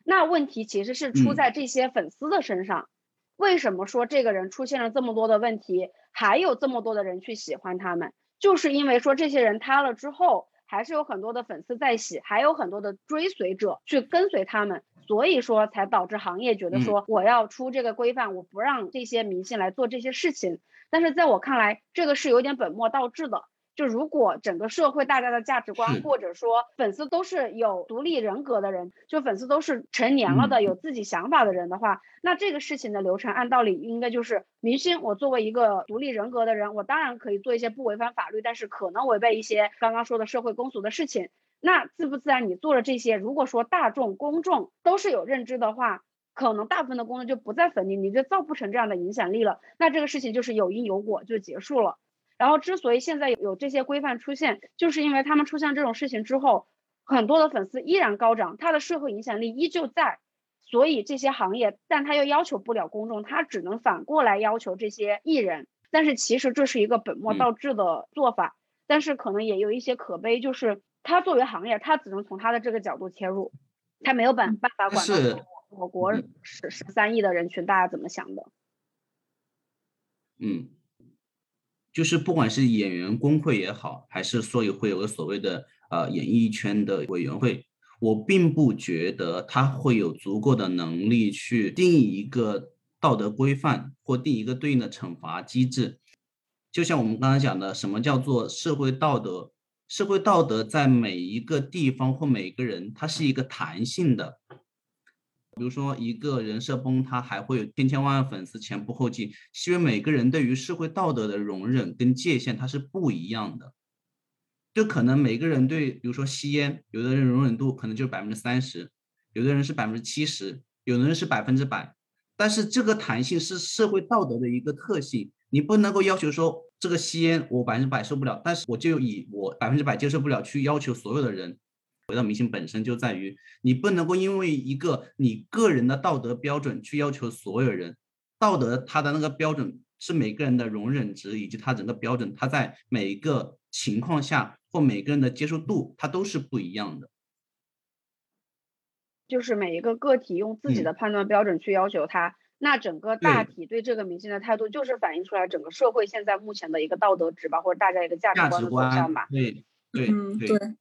那问题其实是出在这些粉丝的身上。为什么说这个人出现了这么多的问题，还有这么多的人去喜欢他们？就是因为说这些人塌了之后，还是有很多的粉丝在洗，还有很多的追随者去跟随他们，所以说才导致行业觉得说我要出这个规范，我不让这些明星来做这些事情。但是在我看来，这个是有点本末倒置的。就如果整个社会大家的价值观，或者说粉丝都是有独立人格的人，就粉丝都是成年了的有自己想法的人的话，那这个事情的流程按道理应该就是明星，我作为一个独立人格的人，我当然可以做一些不违反法律，但是可能违背一些刚刚说的社会公俗的事情。那自不自然你做了这些，如果说大众公众都是有认知的话，可能大部分的公众就不再粉你，你就造不成这样的影响力了。那这个事情就是有因有果就结束了。然后，之所以现在有这些规范出现，就是因为他们出现这种事情之后，很多的粉丝依然高涨，他的社会影响力依旧在，所以这些行业，但他又要求不了公众，他只能反过来要求这些艺人。但是其实这是一个本末倒置的做法，但是可能也有一些可悲，就是他作为行业，他只能从他的这个角度切入，他没有办办法管到我国十十三亿的人群大家怎么想的。嗯。就是不管是演员工会也好，还是说会有个所谓的呃演艺圈的委员会，我并不觉得他会有足够的能力去定义一个道德规范或定一个对应的惩罚机制。就像我们刚才讲的，什么叫做社会道德？社会道德在每一个地方或每个人，它是一个弹性的。比如说，一个人设崩塌，还会有千千万万粉丝前仆后继。是因为每个人对于社会道德的容忍跟界限，它是不一样的。就可能每个人对，比如说吸烟，有的人容忍度可能就是百分之三十，有的人是百分之七十，有的人是百分之百。但是这个弹性是社会道德的一个特性，你不能够要求说这个吸烟我百分之百受不了，但是我就以我百分之百接受不了去要求所有的人。回到明星本身就在于，你不能够因为一个你个人的道德标准去要求所有人。道德它的那个标准是每个人的容忍值以及它整个标准，它在每一个情况下或每个人的接受度，它都是不一样的。就是每一个个体用自己的判断标准去要求他，那整个大体对这个明星的态度，就是反映出来整个社会现在目前的一个道德值吧，或者大家一个价值观的走向吧。对对对。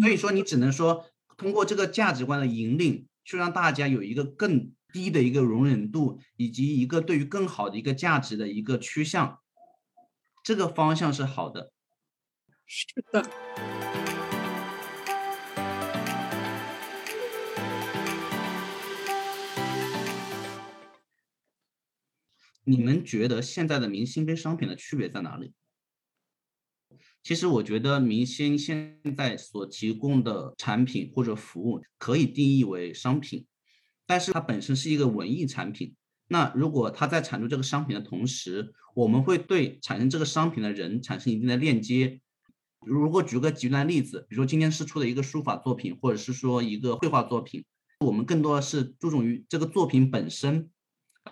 所以说，你只能说通过这个价值观的引领，去让大家有一个更低的一个容忍度，以及一个对于更好的一个价值的一个趋向，这个方向是好的。是的。你们觉得现在的明星跟商品的区别在哪里？其实我觉得明星现在所提供的产品或者服务可以定义为商品，但是它本身是一个文艺产品。那如果他在产出这个商品的同时，我们会对产生这个商品的人产生一定的链接。如果举个极端例子，比如说今天是出的一个书法作品，或者是说一个绘画作品，我们更多的是注重于这个作品本身。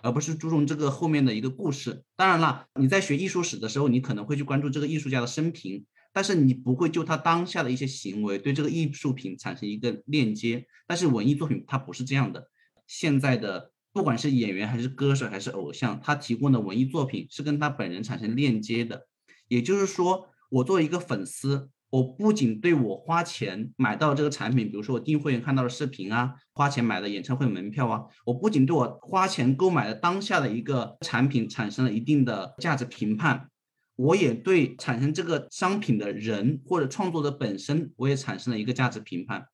而不是注重这个后面的一个故事。当然了，你在学艺术史的时候，你可能会去关注这个艺术家的生平，但是你不会就他当下的一些行为对这个艺术品产生一个链接。但是文艺作品它不是这样的。现在的不管是演员还是歌手还是偶像，他提供的文艺作品是跟他本人产生链接的。也就是说，我作为一个粉丝。我不仅对我花钱买到这个产品，比如说我订会员看到的视频啊，花钱买的演唱会门票啊，我不仅对我花钱购买的当下的一个产品产生了一定的价值评判，我也对产生这个商品的人或者创作者本身，我也产生了一个价值评判。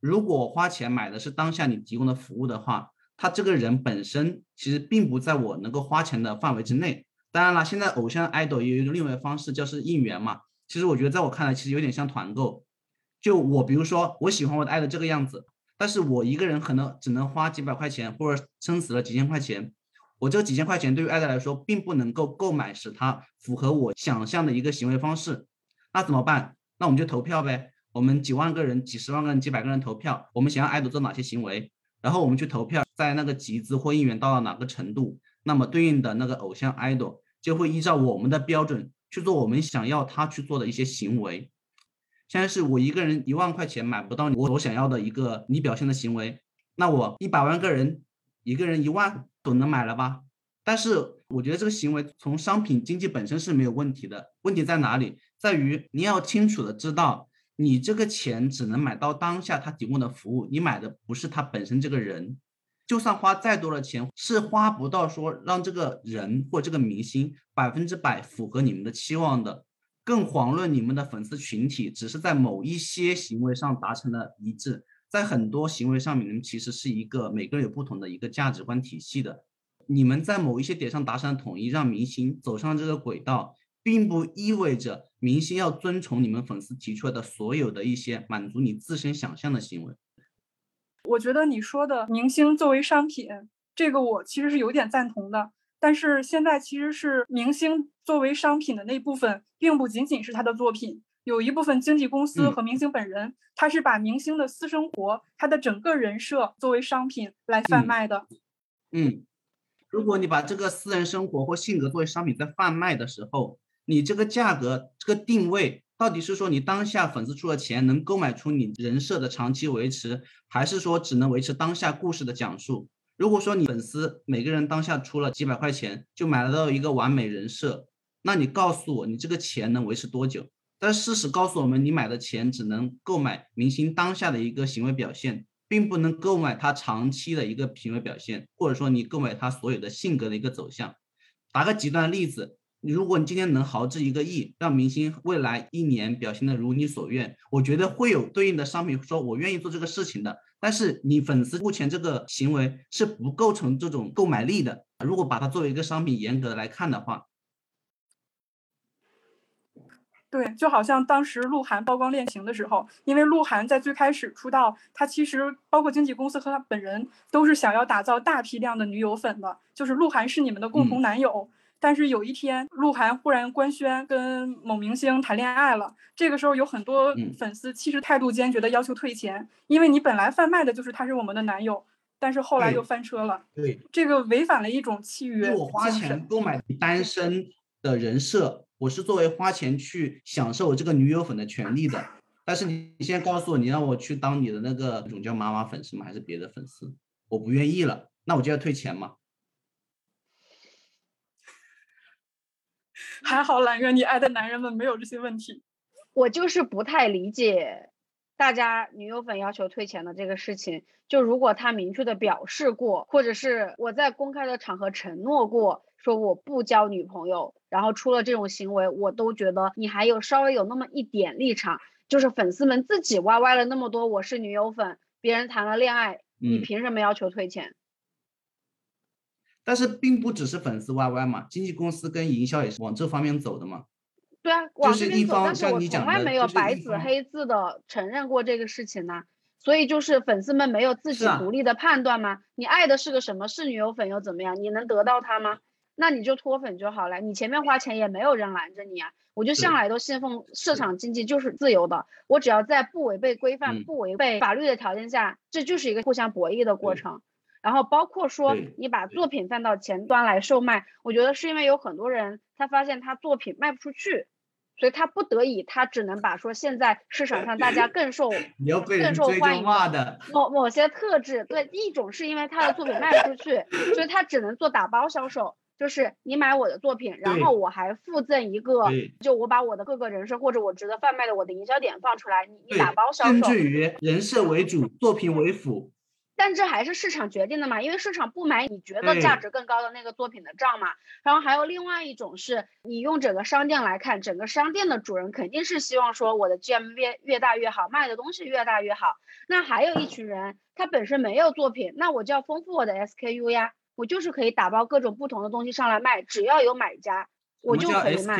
如果花钱买的是当下你提供的服务的话，他这个人本身其实并不在我能够花钱的范围之内。当然了，现在偶像 idol 也有一种另外的方式，就是应援嘛。其实我觉得，在我看来，其实有点像团购。就我，比如说，我喜欢我的爱的这个样子，但是我一个人可能只能花几百块钱，或者撑死了几千块钱。我这几千块钱对于爱的来说，并不能够购买使他符合我想象的一个行为方式。那怎么办？那我们就投票呗。我们几万个人、几十万个人、几百个人投票，我们想要爱豆做哪些行为，然后我们去投票，在那个集资或应援到了哪个程度，那么对应的那个偶像爱豆就会依照我们的标准。去做我们想要他去做的一些行为。现在是我一个人一万块钱买不到我所想要的一个你表现的行为，那我一百万个人，一个人一万总能买了吧？但是我觉得这个行为从商品经济本身是没有问题的。问题在哪里？在于你要清楚的知道，你这个钱只能买到当下他提供的服务，你买的不是他本身这个人。就算花再多的钱，是花不到说让这个人或这个明星百分之百符合你们的期望的。更遑论你们的粉丝群体只是在某一些行为上达成了一致，在很多行为上面，你们其实是一个每个人有不同的一个价值观体系的。你们在某一些点上达成统一，让明星走上这个轨道，并不意味着明星要遵从你们粉丝提出来的所有的一些满足你自身想象的行为。我觉得你说的明星作为商品，这个我其实是有点赞同的。但是现在其实是明星作为商品的那部分，并不仅仅是他的作品，有一部分经纪公司和明星本人，他是把明星的私生活、他的整个人设作为商品来贩卖的。嗯，如果你把这个私人生活或性格作为商品在贩卖的时候，你这个价格、这个定位。到底是说你当下粉丝出了钱能购买出你人设的长期维持，还是说只能维持当下故事的讲述？如果说你粉丝每个人当下出了几百块钱就买得到一个完美人设，那你告诉我你这个钱能维持多久？但事实告诉我们，你买的钱只能购买明星当下的一个行为表现，并不能购买他长期的一个行为表现，或者说你购买他所有的性格的一个走向。打个极端例子。如果你今天能豪掷一个亿，让明星未来一年表现的如你所愿，我觉得会有对应的商品说我愿意做这个事情的。但是你粉丝目前这个行为是不构成这种购买力的。如果把它作为一个商品严格的来看的话，对，就好像当时鹿晗曝光恋情的时候，因为鹿晗在最开始出道，他其实包括经纪公司和他本人都是想要打造大批量的女友粉的，就是鹿晗是你们的共同男友。但是有一天，鹿晗忽然官宣跟某明星谈恋爱了。这个时候，有很多粉丝其实态度坚决的要求退钱，因为你本来贩卖的就是他是我们的男友，但是后来又翻车了。对，这个违反了一种契约。我花钱购买单身的人设，我是作为花钱去享受这个女友粉的权利的。但是你现在告诉我，你让我去当你的那个种叫妈妈粉丝吗？还是别的粉丝？我不愿意了，那我就要退钱吗？还好，揽月，你爱的男人们没有这些问题。我就是不太理解大家女友粉要求退钱的这个事情，就如果他明确的表示过，或者是我在公开的场合承诺过，说我不交女朋友，然后出了这种行为，我都觉得你还有稍微有那么一点立场，就是粉丝们自己歪歪了那么多，我是女友粉，别人谈了恋爱，你凭什么要求退钱？但是并不只是粉丝 YY 嘛，经纪公司跟营销也是往这方面走的嘛。对啊，往这边走，但是我从来没有白纸黑字的承认过这个事情呢。所以就是粉丝们没有自己独立的判断吗？你爱的是个什么？是女友粉又怎么样？你能得到他吗？那你就脱粉就好了。你前面花钱也没有人拦着你啊。我就向来都信奉市场经济就是自由的，我只要在不违背规范、不违背法律的条件下，这就是一个互相博弈的过程。然后包括说你把作品放到前端来售卖，我觉得是因为有很多人他发现他作品卖不出去。所以他不得已，他只能把说现在市场上大家更受更受欢迎的某某些特质。对，一种是因为他的作品卖不出去，所以他只能做打包销售，就是你买我的作品，然后我还附赠一个，就我把我的各个人设或者我值得贩卖的我的营销点放出来，你你打包销售。甚至于人设为主，作品为辅。但这还是市场决定的嘛？因为市场不买你觉得价值更高的那个作品的账嘛。然后还有另外一种是，你用整个商店来看，整个商店的主人肯定是希望说我的 GMV 越大越好，卖的东西越大越好。那还有一群人，他本身没有作品，那我就要丰富我的 SKU 呀，我就是可以打包各种不同的东西上来卖，只要有买家，我就可以卖。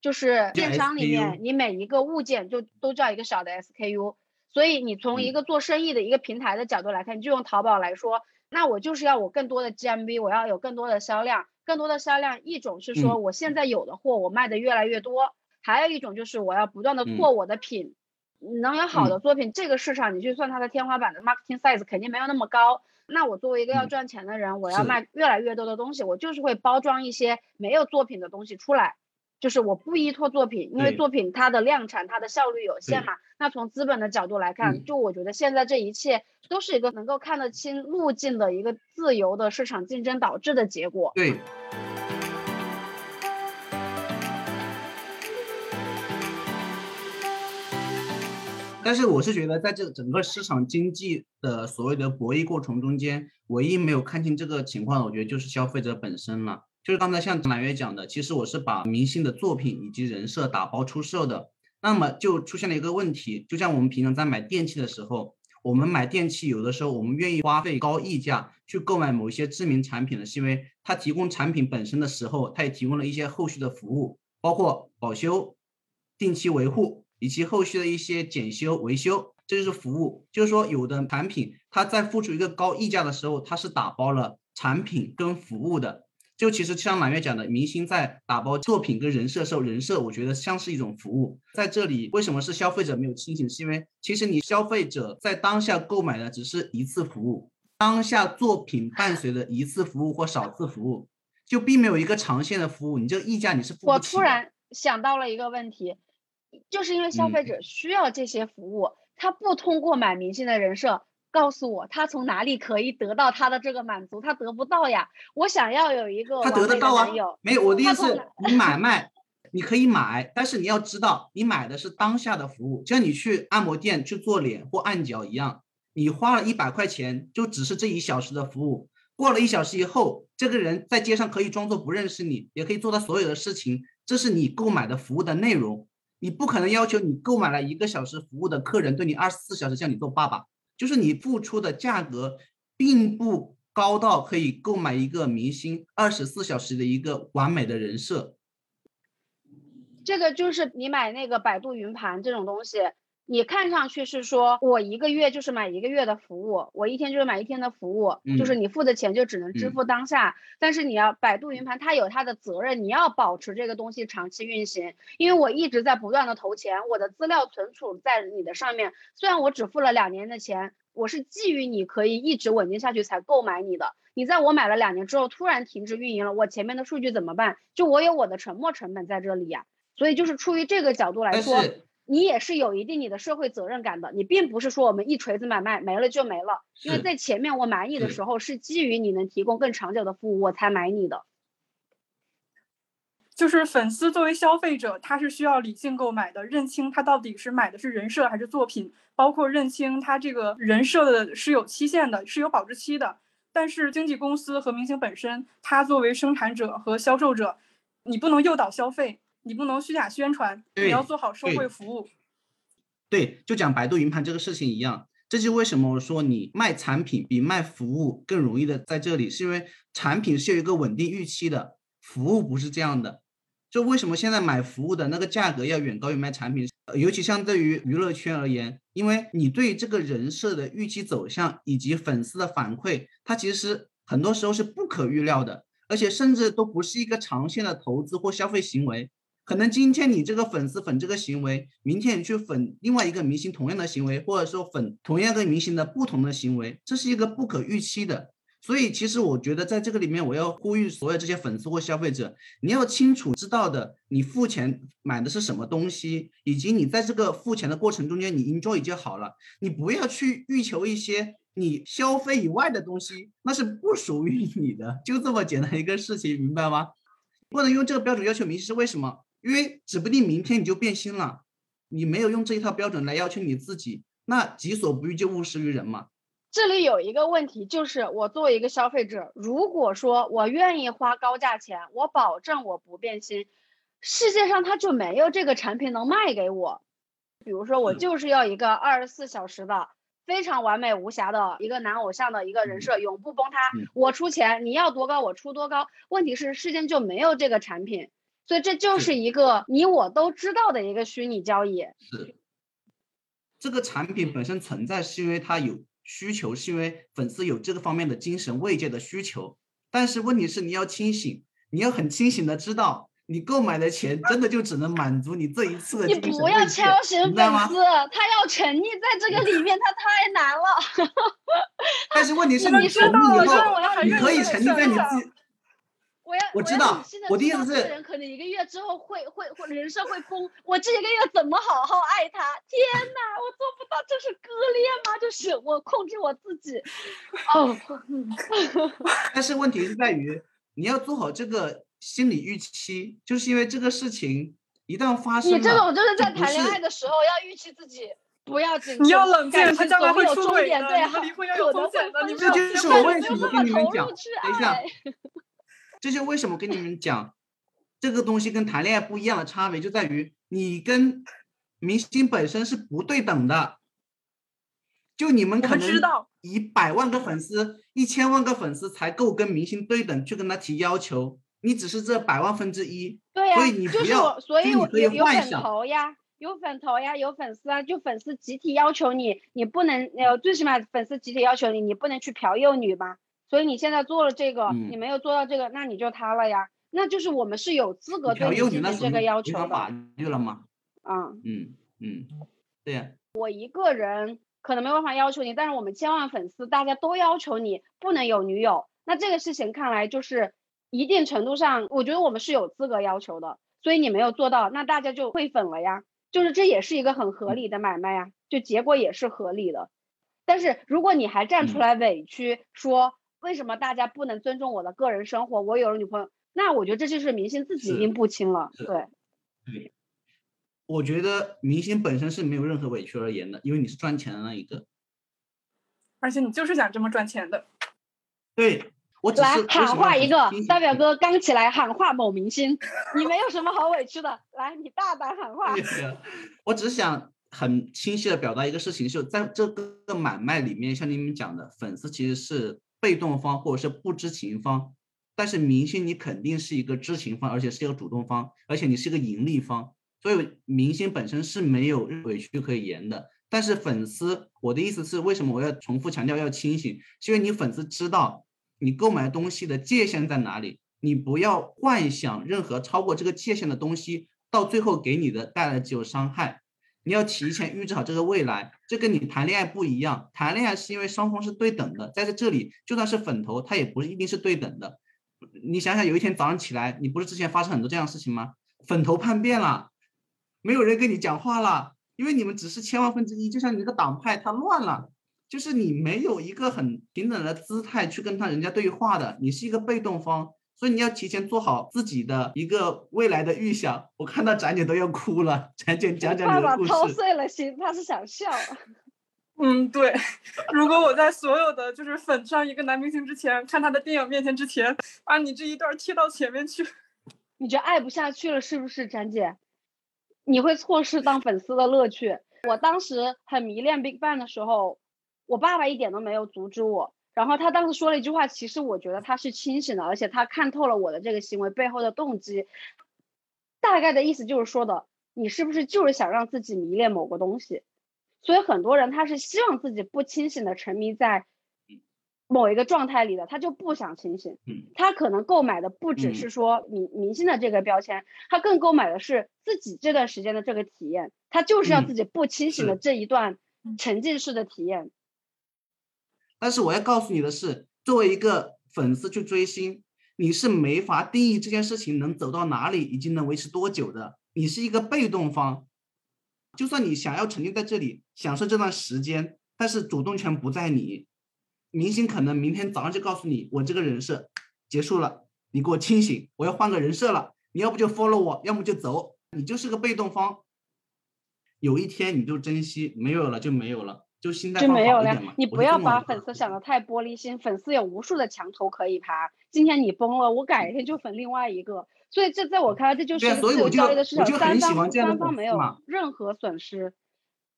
就是电商里面，你每一个物件就都叫一个小的 SKU。所以你从一个做生意的一个平台的角度来看，就用淘宝来说，那我就是要我更多的 GMV，我要有更多的销量，更多的销量。一种是说我现在有的货我卖的越来越多，还有一种就是我要不断的扩我的品，能有好的作品，这个市场你去算它的天花板的 marketing size 肯定没有那么高。那我作为一个要赚钱的人，我要卖越来越多的东西，我就是会包装一些没有作品的东西出来。就是我不依托作品，因为作品它的量产、它的效率有限嘛。那从资本的角度来看，就我觉得现在这一切都是一个能够看得清路径的一个自由的市场竞争导致的结果。对。但是我是觉得，在这整个市场经济的所谓的博弈过程中间，唯一没有看清这个情况的，我觉得就是消费者本身了。就是刚才像蓝月讲的，其实我是把明星的作品以及人设打包出售的，那么就出现了一个问题，就像我们平常在买电器的时候，我们买电器有的时候我们愿意花费高溢价去购买某一些知名产品的，是因为它提供产品本身的时候，它也提供了一些后续的服务，包括保修、定期维护以及后续的一些检修维修，这就是服务。就是说，有的产品它在付出一个高溢价的时候，它是打包了产品跟服务的。就其实像满月讲的，明星在打包作品跟人设时候，人设我觉得像是一种服务。在这里，为什么是消费者没有清醒？是因为其实你消费者在当下购买的只是一次服务，当下作品伴随着一次服务或少次服务，就并没有一个长线的服务。你这个溢价你是付不起。我突然想到了一个问题，就是因为消费者需要这些服务，他不通过买明星的人设。告诉我他从哪里可以得到他的这个满足？他得不到呀！我想要有一个他得得到啊，没有我的意思，你买卖你可以买，但是你要知道，你买的是当下的服务，就像你去按摩店去做脸或按脚一样，你花了一百块钱，就只是这一小时的服务。过了一小时以后，这个人在街上可以装作不认识你，也可以做他所有的事情，这是你购买的服务的内容。你不可能要求你购买了一个小时服务的客人对你二十四小时叫你做爸爸。就是你付出的价格并不高到可以购买一个明星二十四小时的一个完美的人设。这个就是你买那个百度云盘这种东西，你看上去是说我一个月就是买一个月的服务，我一天就是买一天的服务，就是你付的钱就只能支付当下。但是你要百度云盘，它有它的责任，你要保持这个东西长期运行。因为我一直在不断的投钱，我的资料存储在你的上面，虽然我只付了两年的钱。我是基于你可以一直稳定下去才购买你的，你在我买了两年之后突然停止运营了，我前面的数据怎么办？就我有我的沉没成本在这里呀，所以就是出于这个角度来说，你也是有一定你的社会责任感的，你并不是说我们一锤子买卖没了就没了，因为在前面我买你的时候是基于你能提供更长久的服务我才买你的。就是粉丝作为消费者，他是需要理性购买的，认清他到底是买的是人设还是作品，包括认清他这个人设的是有期限的，是有保质期的。但是经纪公司和明星本身，他作为生产者和销售者，你不能诱导消费，你不能虚假宣传，你要做好社会服务。对，就讲百度云盘这个事情一样，这就为什么我说你卖产品比卖服务更容易的在这里，是因为产品是有一个稳定预期的，服务不是这样的。就为什么现在买服务的那个价格要远高于卖产品？尤其相对于娱乐圈而言，因为你对这个人设的预期走向以及粉丝的反馈，它其实很多时候是不可预料的，而且甚至都不是一个长线的投资或消费行为。可能今天你这个粉丝粉这个行为，明天你去粉另外一个明星同样的行为，或者说粉同样一个明星的不同的行为，这是一个不可预期的。所以，其实我觉得在这个里面，我要呼吁所有这些粉丝或消费者，你要清楚知道的，你付钱买的是什么东西，以及你在这个付钱的过程中间，你 enjoy 就好了。你不要去欲求一些你消费以外的东西，那是不属于你的，就这么简单一个事情，明白吗？不能用这个标准要求明星，是为什么？因为指不定明天你就变心了，你没有用这一套标准来要求你自己，那己所不欲就勿施于人嘛。这里有一个问题，就是我作为一个消费者，如果说我愿意花高价钱，我保证我不变心，世界上它就没有这个产品能卖给我。比如说，我就是要一个二十四小时的非常完美无瑕的一个男偶像的一个人设，永不崩塌。我出钱，你要多高我出多高。问题是世间就没有这个产品，所以这就是一个你我都知道的一个虚拟交易。是，这个产品本身存在是因为它有。需求是因为粉丝有这个方面的精神慰藉的需求，但是问题是你要清醒，你要很清醒的知道，你购买的钱真的就只能满足你这一次的你不要敲醒粉丝，他要沉溺在这个里面，他太难了。但是问题是你沉溺以后，你可以沉溺在你自己。我知道，我的意思是，人可能一个月之后会会会人设会崩，我这一个月怎么好好爱他？天 哪，我做不到，这是割裂吗？就是我控制我自己。哦，但是问题是在于，你要做好这个心理预期，就是因为这个事情一旦发生，你这种就是在谈恋爱的时候要预期自己不要紧，你要冷静，他将来会出轨的，对，离婚要有风险的，你这就是我为什么跟你们讲，等一下。这就为什么跟你们讲，这个东西跟谈恋爱不一样的差别就在于，你跟明星本身是不对等的。就你们可能以百万个粉丝、一千万个粉丝才够跟明星对等，去跟他提要求。你只是这百万分之一，对呀，所以你不要，所以你可以有粉头呀，有粉头呀，有粉丝啊，就粉丝集体要求你，你不能呃，最起码粉丝集体要求你，你不能去嫖幼女吧。所以你现在做了这个，你没有做到这个，那你就塌了呀。那就是我们是有资格对你进行这个要求的。法律了吗？啊，嗯嗯，对呀。我一个人可能没办法要求你，但是我们千万粉丝大家都要求你不能有女友。那这个事情看来就是一定程度上，我觉得我们是有资格要求的。所以你没有做到，那大家就会粉了呀。就是这也是一个很合理的买卖呀，就结果也是合理的。但是如果你还站出来委屈说。为什么大家不能尊重我的个人生活？我有了女朋友，那我觉得这就是明星自己拎不清了。对，对，我觉得明星本身是没有任何委屈而言的，因为你是赚钱的那一个，而且你就是想这么赚钱的。对，我只来喊话一个大表哥刚起来喊话某明星，你没有什么好委屈的，来，你大胆喊话。我只想很清晰的表达一个事情，就在这个买卖里面，像你们讲的，粉丝其实是。被动方或者是不知情方，但是明星你肯定是一个知情方，而且是一个主动方，而且你是一个盈利方，所以明星本身是没有委屈可以言的。但是粉丝，我的意思是，为什么我要重复强调要清醒？是因为你粉丝知道你购买东西的界限在哪里，你不要幻想任何超过这个界限的东西，到最后给你的带来只有伤害。你要提前预知好这个未来，这跟你谈恋爱不一样。谈恋爱是因为双方是对等的，在这里就算是粉头，他也不是一定是对等的。你想想，有一天早上起来，你不是之前发生很多这样的事情吗？粉头叛变了，没有人跟你讲话了，因为你们只是千万分之一。就像你这个党派，它乱了，就是你没有一个很平等的姿态去跟他人家对话的，你是一个被动方，所以你要提前做好自己的一个未来的预想。我看到展姐都要哭了，展姐讲讲爸爸你的故事。操碎了心，他是想笑。嗯，对。如果我在所有的就是粉上一个男明星之前，看他的电影面前之前，把你这一段贴到前面去，你就爱不下去了，是不是，展姐？你会错失当粉丝的乐趣。我当时很迷恋 BigBang 的时候，我爸爸一点都没有阻止我。然后他当时说了一句话，其实我觉得他是清醒的，而且他看透了我的这个行为背后的动机。大概的意思就是说的，你是不是就是想让自己迷恋某个东西？所以很多人他是希望自己不清醒的沉迷在某一个状态里的，他就不想清醒。嗯他可能购买的不只是说明明星的这个标签，他更购买的是自己这段时间的这个体验，他就是要嗯自己不清醒的这一段沉浸式的体验。但是我要告诉你的是，作为一个粉丝去追星，你是没法定义这件事情能走到哪里，以及能维持多久的。你是一个被动方，就算你想要沉浸在这里，享受这段时间，但是主动权不在你。明星可能明天早上就告诉你，我这个人设结束了，你给我清醒，我要换个人设了。你要不就 follow 我，要么就走，你就是个被动方。有一天你就珍惜，没有了就没有了，就心态就没有了。你不要把粉丝想的太玻璃心，粉丝有无数的墙头可以爬。今天你崩了，我改天就粉另外一个。所以这在我看来，这就是所以我就交易的市场，三方喜欢这样的三方没有任何损失。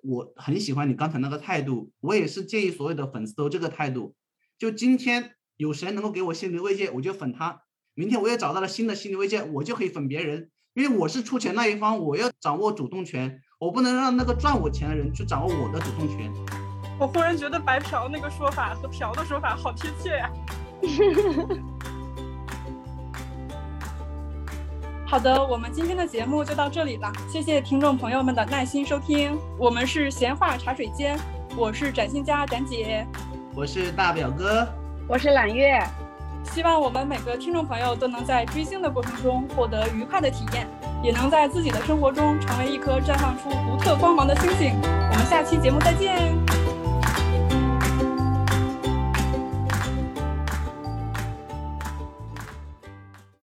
我很喜欢你刚才那个态度，我也是建议所有的粉丝都这个态度。就今天有谁能够给我心理慰藉，我就粉他；明天我也找到了新的心理慰藉，我就可以粉别人。因为我是出钱那一方，我要掌握主动权，我不能让那个赚我钱的人去掌握我的主动权。我忽然觉得白嫖那个说法和嫖的说法好贴切呀。好的，我们今天的节目就到这里了，谢谢听众朋友们的耐心收听。我们是闲话茶水间，我是展新家展姐，我是大表哥，我是揽月，希望我们每个听众朋友都能在追星的过程中获得愉快的体验，也能在自己的生活中成为一颗绽放出独特光芒的星星。我们下期节目再见。